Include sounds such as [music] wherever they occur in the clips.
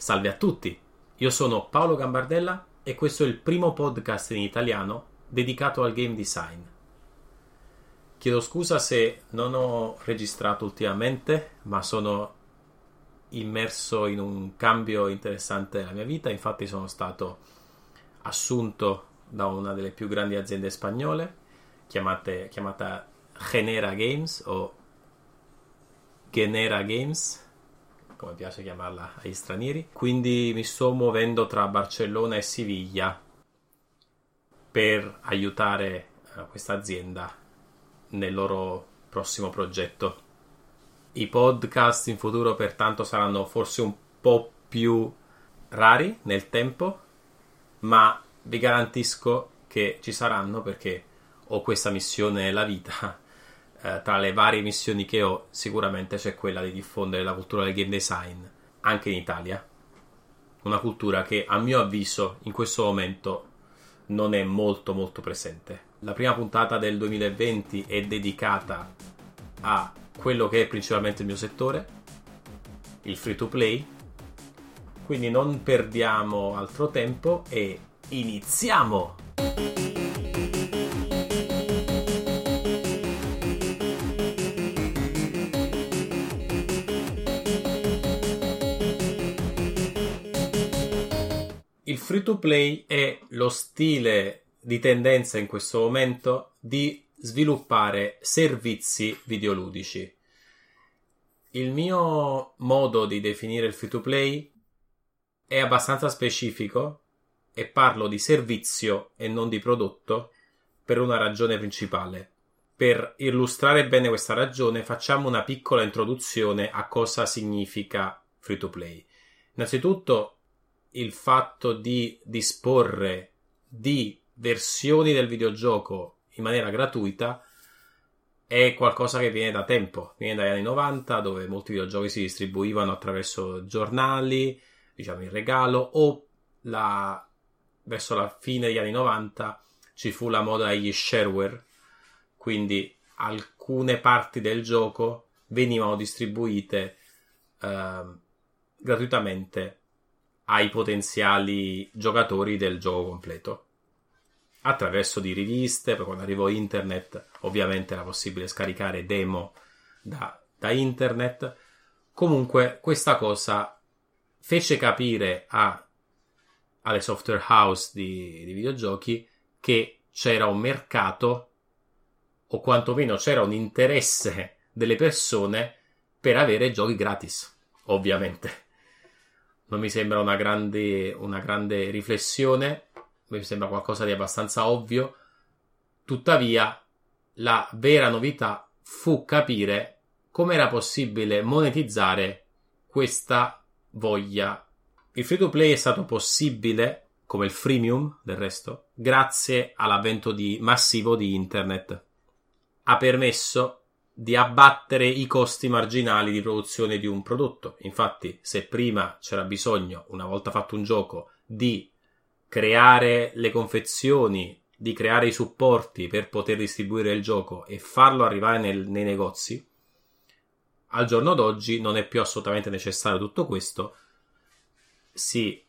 Salve a tutti, io sono Paolo Gambardella e questo è il primo podcast in italiano dedicato al game design. Chiedo scusa se non ho registrato ultimamente, ma sono immerso in un cambio interessante nella mia vita, infatti sono stato assunto da una delle più grandi aziende spagnole chiamate, chiamata Genera Games o Genera Games come piace chiamarla agli stranieri quindi mi sto muovendo tra Barcellona e Siviglia per aiutare uh, questa azienda nel loro prossimo progetto i podcast in futuro pertanto saranno forse un po' più rari nel tempo ma vi garantisco che ci saranno perché ho questa missione nella vita. Eh, tra le varie missioni che ho, sicuramente c'è quella di diffondere la cultura del game design anche in Italia. Una cultura che, a mio avviso, in questo momento non è molto molto presente. La prima puntata del 2020 è dedicata a quello che è principalmente il mio settore, il free to play. Quindi non perdiamo altro tempo e iniziamo! Il free to play è lo stile di tendenza in questo momento di sviluppare servizi videoludici. Il mio modo di definire il free to play è abbastanza specifico e parlo di servizio e non di prodotto per una ragione principale. Per illustrare bene questa ragione facciamo una piccola introduzione a cosa significa free to play. Innanzitutto il fatto di disporre di versioni del videogioco in maniera gratuita è qualcosa che viene da tempo, viene dagli anni 90 dove molti videogiochi si distribuivano attraverso giornali, diciamo in regalo o la verso la fine degli anni 90 ci fu la moda degli shareware, quindi alcune parti del gioco venivano distribuite eh, gratuitamente ai potenziali giocatori del gioco completo attraverso di riviste, poi quando arrivò internet ovviamente era possibile scaricare demo da, da internet. Comunque questa cosa fece capire a alle software house di, di videogiochi che c'era un mercato o quantomeno c'era un interesse delle persone per avere giochi gratis, ovviamente. Non mi sembra una grande, una grande riflessione, mi sembra qualcosa di abbastanza ovvio. Tuttavia, la vera novità fu capire come era possibile monetizzare questa voglia il free to play è stato possibile, come il freemium del resto, grazie all'avvento di, massivo di internet. Ha permesso di abbattere i costi marginali di produzione di un prodotto. Infatti, se prima c'era bisogno, una volta fatto un gioco, di creare le confezioni, di creare i supporti per poter distribuire il gioco e farlo arrivare nel, nei negozi, al giorno d'oggi non è più assolutamente necessario tutto questo si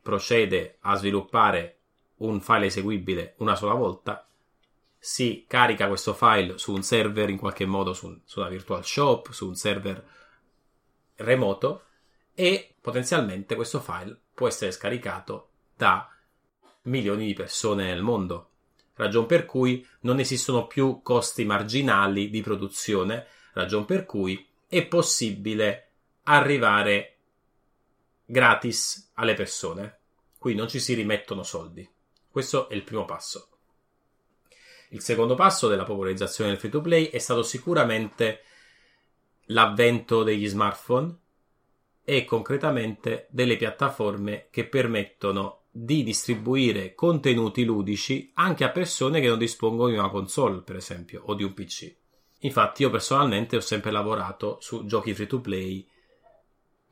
procede a sviluppare un file eseguibile una sola volta, si carica questo file su un server in qualche modo, su, su una virtual shop, su un server remoto e potenzialmente questo file può essere scaricato da milioni di persone nel mondo. Ragion per cui non esistono più costi marginali di produzione, ragion per cui è possibile arrivare gratis alle persone. Qui non ci si rimettono soldi. Questo è il primo passo. Il secondo passo della popolarizzazione del free to play è stato sicuramente l'avvento degli smartphone e concretamente delle piattaforme che permettono di distribuire contenuti ludici anche a persone che non dispongono di una console, per esempio, o di un PC. Infatti io personalmente ho sempre lavorato su giochi free to play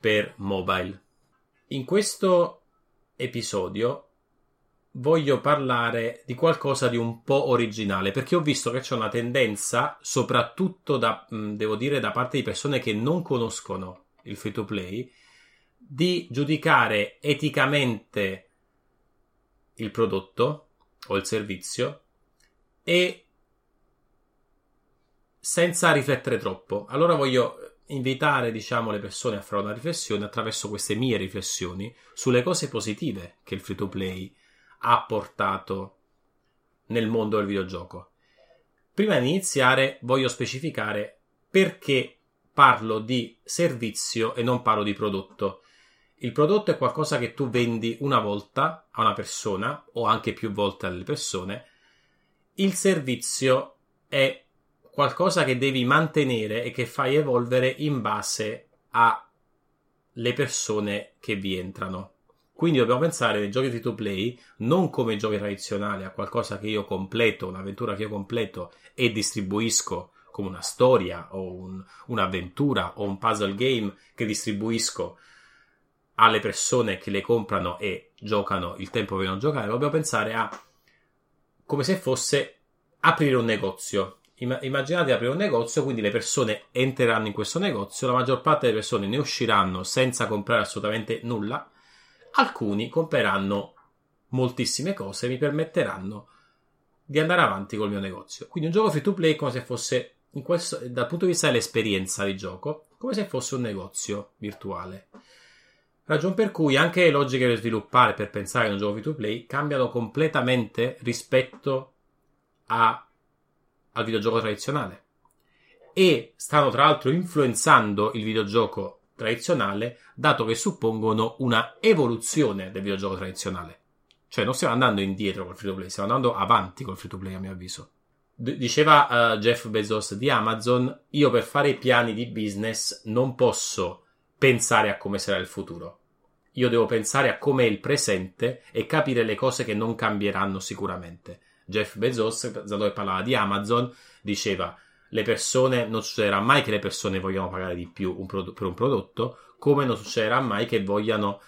per mobile. In questo episodio voglio parlare di qualcosa di un po' originale perché ho visto che c'è una tendenza, soprattutto da, devo dire, da parte di persone che non conoscono il free to play, di giudicare eticamente il prodotto o il servizio e senza riflettere troppo. Allora voglio invitare, diciamo, le persone a fare una riflessione attraverso queste mie riflessioni sulle cose positive che il free to play ha portato nel mondo del videogioco. Prima di iniziare voglio specificare perché parlo di servizio e non parlo di prodotto. Il prodotto è qualcosa che tu vendi una volta a una persona o anche più volte alle persone. Il servizio è qualcosa che devi mantenere e che fai evolvere in base alle persone che vi entrano. Quindi dobbiamo pensare nei giochi free to play non come giochi tradizionali, a qualcosa che io completo, un'avventura che io completo e distribuisco come una storia o un, un'avventura o un puzzle game che distribuisco alle persone che le comprano e giocano il tempo che non giocare, dobbiamo pensare a come se fosse aprire un negozio. Immaginate di aprire un negozio, quindi le persone entreranno in questo negozio, la maggior parte delle persone ne usciranno senza comprare assolutamente nulla, alcuni compreranno moltissime cose e mi permetteranno di andare avanti col mio negozio. Quindi un gioco free to play è come se fosse, questo, dal punto di vista dell'esperienza di gioco, come se fosse un negozio virtuale. Ragion per cui anche le logiche per sviluppare per pensare a un gioco free to play cambiano completamente rispetto a, al videogioco tradizionale. E stanno tra l'altro influenzando il videogioco tradizionale, dato che suppongono una evoluzione del videogioco tradizionale. Cioè, non stiamo andando indietro col free to play, stiamo andando avanti col free to play, a mio avviso. D- diceva uh, Jeff Bezos di Amazon: Io per fare i piani di business non posso pensare a come sarà il futuro. Io devo pensare a come è il presente e capire le cose che non cambieranno sicuramente. Jeff Bezos, dato che parlava di Amazon, diceva le persone, non succederà mai che le persone vogliano pagare di più un prodotto, per un prodotto, come non succederà mai che vogliano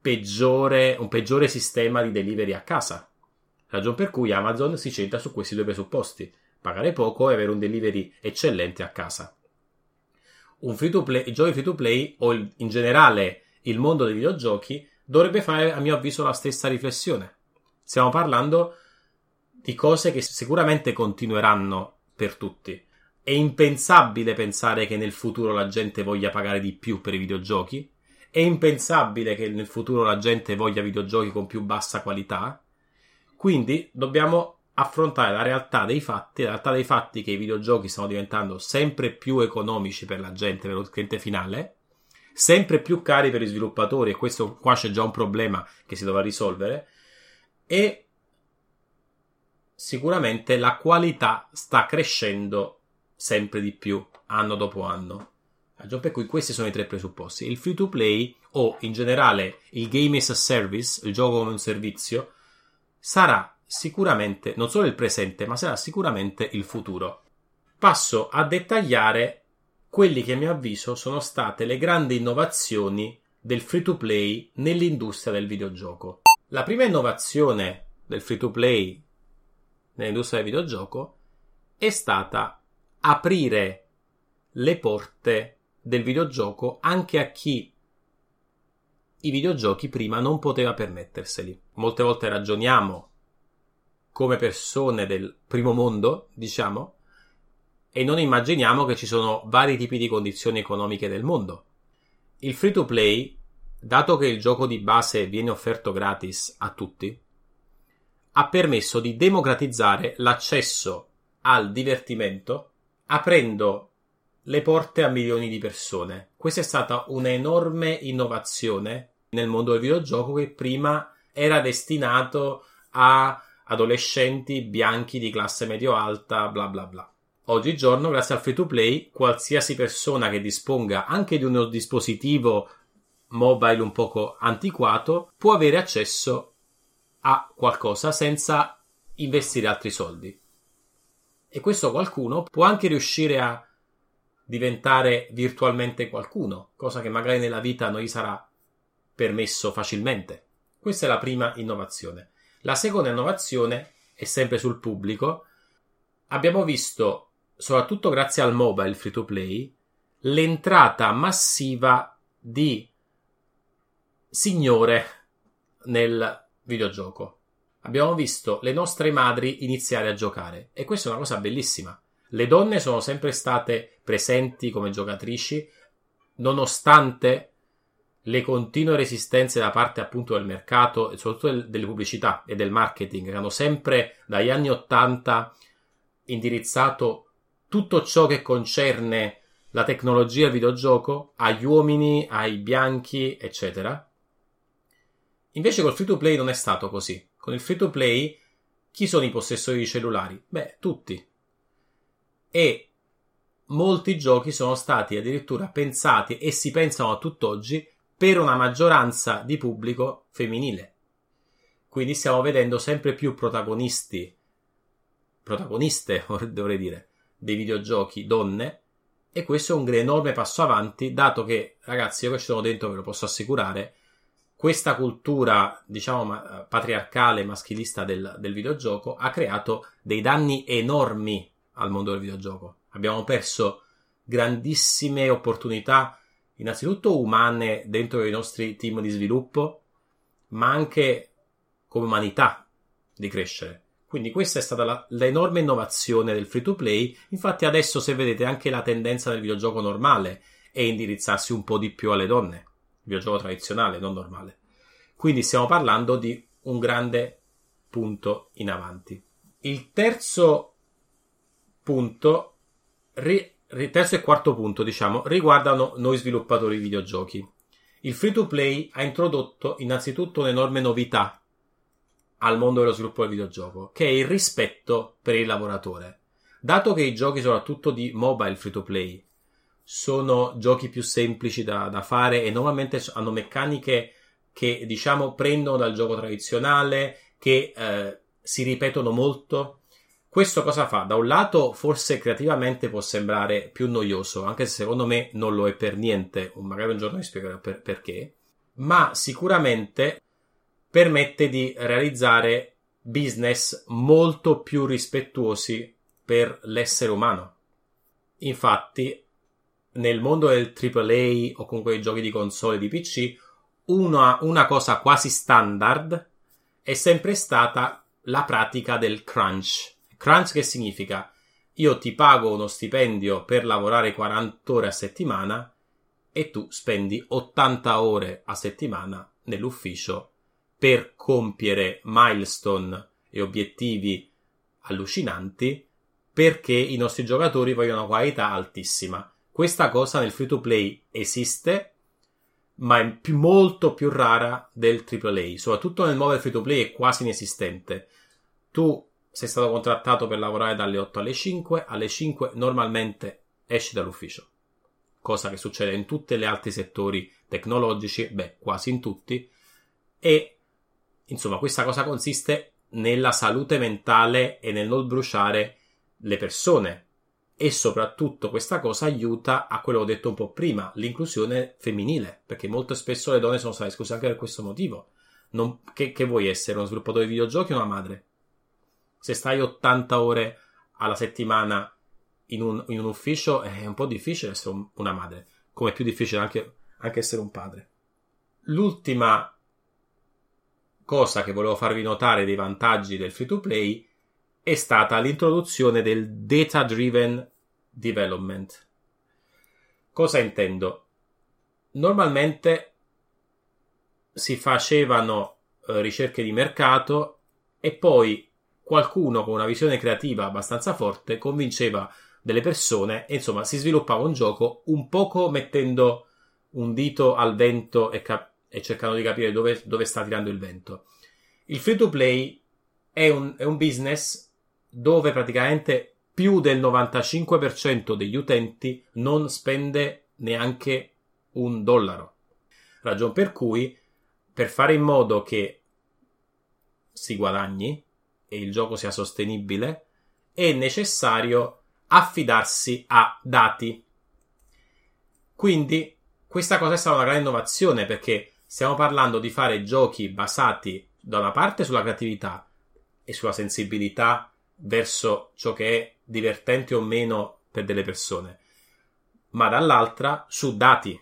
peggiore, un peggiore sistema di delivery a casa. Ragione per cui Amazon si centra su questi due presupposti: pagare poco e avere un delivery eccellente a casa. Un free to play, i giochi free to play o il, in generale il mondo dei videogiochi dovrebbe fare, a mio avviso, la stessa riflessione. Stiamo parlando di cose che sicuramente continueranno per tutti. È impensabile pensare che nel futuro la gente voglia pagare di più per i videogiochi. È impensabile che nel futuro la gente voglia videogiochi con più bassa qualità. Quindi dobbiamo affrontare la realtà dei fatti, la realtà dei fatti che i videogiochi stanno diventando sempre più economici per la gente, per il cliente finale, sempre più cari per i sviluppatori, e questo qua c'è già un problema che si dovrà risolvere, e sicuramente la qualità sta crescendo sempre di più anno dopo anno. Per cui questi sono i tre presupposti. Il free to play o in generale il game as a service, il gioco come un servizio, sarà sicuramente non solo il presente, ma sarà sicuramente il futuro. Passo a dettagliare quelli che a mio avviso sono state le grandi innovazioni del free to play nell'industria del videogioco. La prima innovazione del free to play nell'industria del videogioco è stata aprire le porte del videogioco anche a chi i videogiochi prima non poteva permetterseli. Molte volte ragioniamo come persone del primo mondo, diciamo, e non immaginiamo che ci sono vari tipi di condizioni economiche del mondo. Il free to play, dato che il gioco di base viene offerto gratis a tutti, ha permesso di democratizzare l'accesso al divertimento aprendo le porte a milioni di persone. Questa è stata un'enorme innovazione nel mondo del videogioco che prima era destinato a adolescenti bianchi di classe medio-alta, bla bla bla. Oggigiorno, grazie al free to play, qualsiasi persona che disponga anche di uno dispositivo mobile un poco antiquato può avere accesso a qualcosa senza investire altri soldi. E questo qualcuno può anche riuscire a diventare virtualmente qualcuno, cosa che magari nella vita non gli sarà permesso facilmente. Questa è la prima innovazione. La seconda innovazione è sempre sul pubblico. Abbiamo visto, soprattutto grazie al mobile free to play, l'entrata massiva di signore nel videogioco. Abbiamo visto le nostre madri iniziare a giocare e questa è una cosa bellissima. Le donne sono sempre state presenti come giocatrici, nonostante le continue resistenze da parte appunto del mercato e soprattutto delle pubblicità e del marketing che hanno sempre dagli anni Ottanta indirizzato tutto ciò che concerne la tecnologia del videogioco agli uomini, ai bianchi, eccetera. Invece col free to play non è stato così. Con il free to play chi sono i possessori di cellulari? Beh, tutti. E molti giochi sono stati addirittura pensati e si pensano a tutt'oggi per una maggioranza di pubblico femminile. Quindi stiamo vedendo sempre più protagonisti, protagoniste [laughs] dovrei dire, dei videogiochi donne e questo è un enorme passo avanti, dato che, ragazzi, io che ci sono dentro ve lo posso assicurare, questa cultura, diciamo, patriarcale, maschilista del, del videogioco ha creato dei danni enormi al mondo del videogioco. Abbiamo perso grandissime opportunità innanzitutto umane dentro i nostri team di sviluppo, ma anche come umanità di crescere. Quindi questa è stata la, l'enorme innovazione del free to play. Infatti adesso se vedete anche la tendenza del videogioco normale è indirizzarsi un po' di più alle donne. Videogioco tradizionale, non normale. Quindi stiamo parlando di un grande punto in avanti. Il terzo punto ri- terzo e quarto punto, diciamo, riguardano noi sviluppatori di videogiochi. Il free to play ha introdotto innanzitutto un'enorme novità al mondo dello sviluppo del videogioco, che è il rispetto per il lavoratore. Dato che i giochi, soprattutto di mobile free to play, sono giochi più semplici da, da fare e normalmente hanno meccaniche che, diciamo, prendono dal gioco tradizionale, che eh, si ripetono molto, questo cosa fa? Da un lato, forse creativamente può sembrare più noioso, anche se secondo me non lo è per niente, magari un giorno vi spiegherò per, perché, ma sicuramente permette di realizzare business molto più rispettuosi per l'essere umano. Infatti, nel mondo del AAA o comunque dei giochi di console di PC, una, una cosa quasi standard è sempre stata la pratica del crunch Crunch che significa io ti pago uno stipendio per lavorare 40 ore a settimana e tu spendi 80 ore a settimana nell'ufficio per compiere milestone e obiettivi allucinanti perché i nostri giocatori vogliono una qualità altissima. Questa cosa nel free to play esiste, ma è più, molto più rara del AAA. Soprattutto nel mobile free to play è quasi inesistente. Tu sei stato contrattato per lavorare dalle 8 alle 5, alle 5 normalmente esci dall'ufficio. Cosa che succede in tutti gli altri settori tecnologici, beh, quasi in tutti. E insomma, questa cosa consiste nella salute mentale e nel non bruciare le persone. E soprattutto questa cosa aiuta a quello che ho detto un po' prima, l'inclusione femminile, perché molto spesso le donne sono state escluse anche per questo motivo. Non, che, che vuoi essere uno sviluppatore di videogiochi o una madre? se stai 80 ore alla settimana in un, in un ufficio è un po' difficile essere un, una madre, come è più difficile anche, anche essere un padre. L'ultima cosa che volevo farvi notare dei vantaggi del free to play è stata l'introduzione del data driven development. Cosa intendo? Normalmente si facevano eh, ricerche di mercato e poi qualcuno con una visione creativa abbastanza forte convinceva delle persone e insomma si sviluppava un gioco un poco mettendo un dito al vento e, cap- e cercando di capire dove, dove, sta tirando il vento. Il free to play è un, è un business dove praticamente più del 95% degli utenti non spende neanche un dollaro. Ragion per cui, per fare in modo che si guadagni, e il gioco sia sostenibile, è necessario affidarsi a dati. Quindi questa cosa è stata una grande innovazione perché stiamo parlando di fare giochi basati da una parte sulla creatività e sulla sensibilità verso ciò che è divertente o meno per delle persone, ma dall'altra su dati.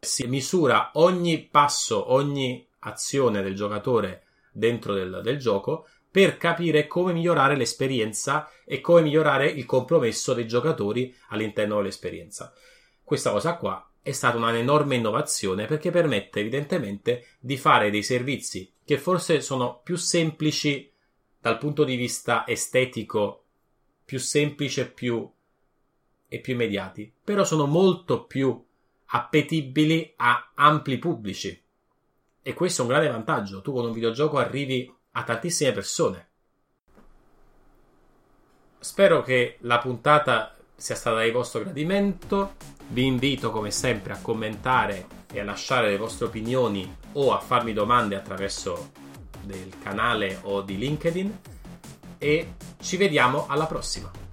Si misura ogni passo, ogni azione del giocatore dentro del, del gioco per capire come migliorare l'esperienza e come migliorare il compromesso dei giocatori all'interno dell'esperienza. Questa cosa qua è stata un'enorme innovazione perché permette evidentemente di fare dei servizi che forse sono più semplici dal punto di vista estetico, più semplici e più, e più immediati, però sono molto più appetibili a ampli pubblici. E questo è un grande vantaggio. Tu con un videogioco arrivi a tantissime persone. Spero che la puntata sia stata di vostro gradimento. Vi invito come sempre a commentare e a lasciare le vostre opinioni o a farmi domande attraverso del canale o di LinkedIn e ci vediamo alla prossima.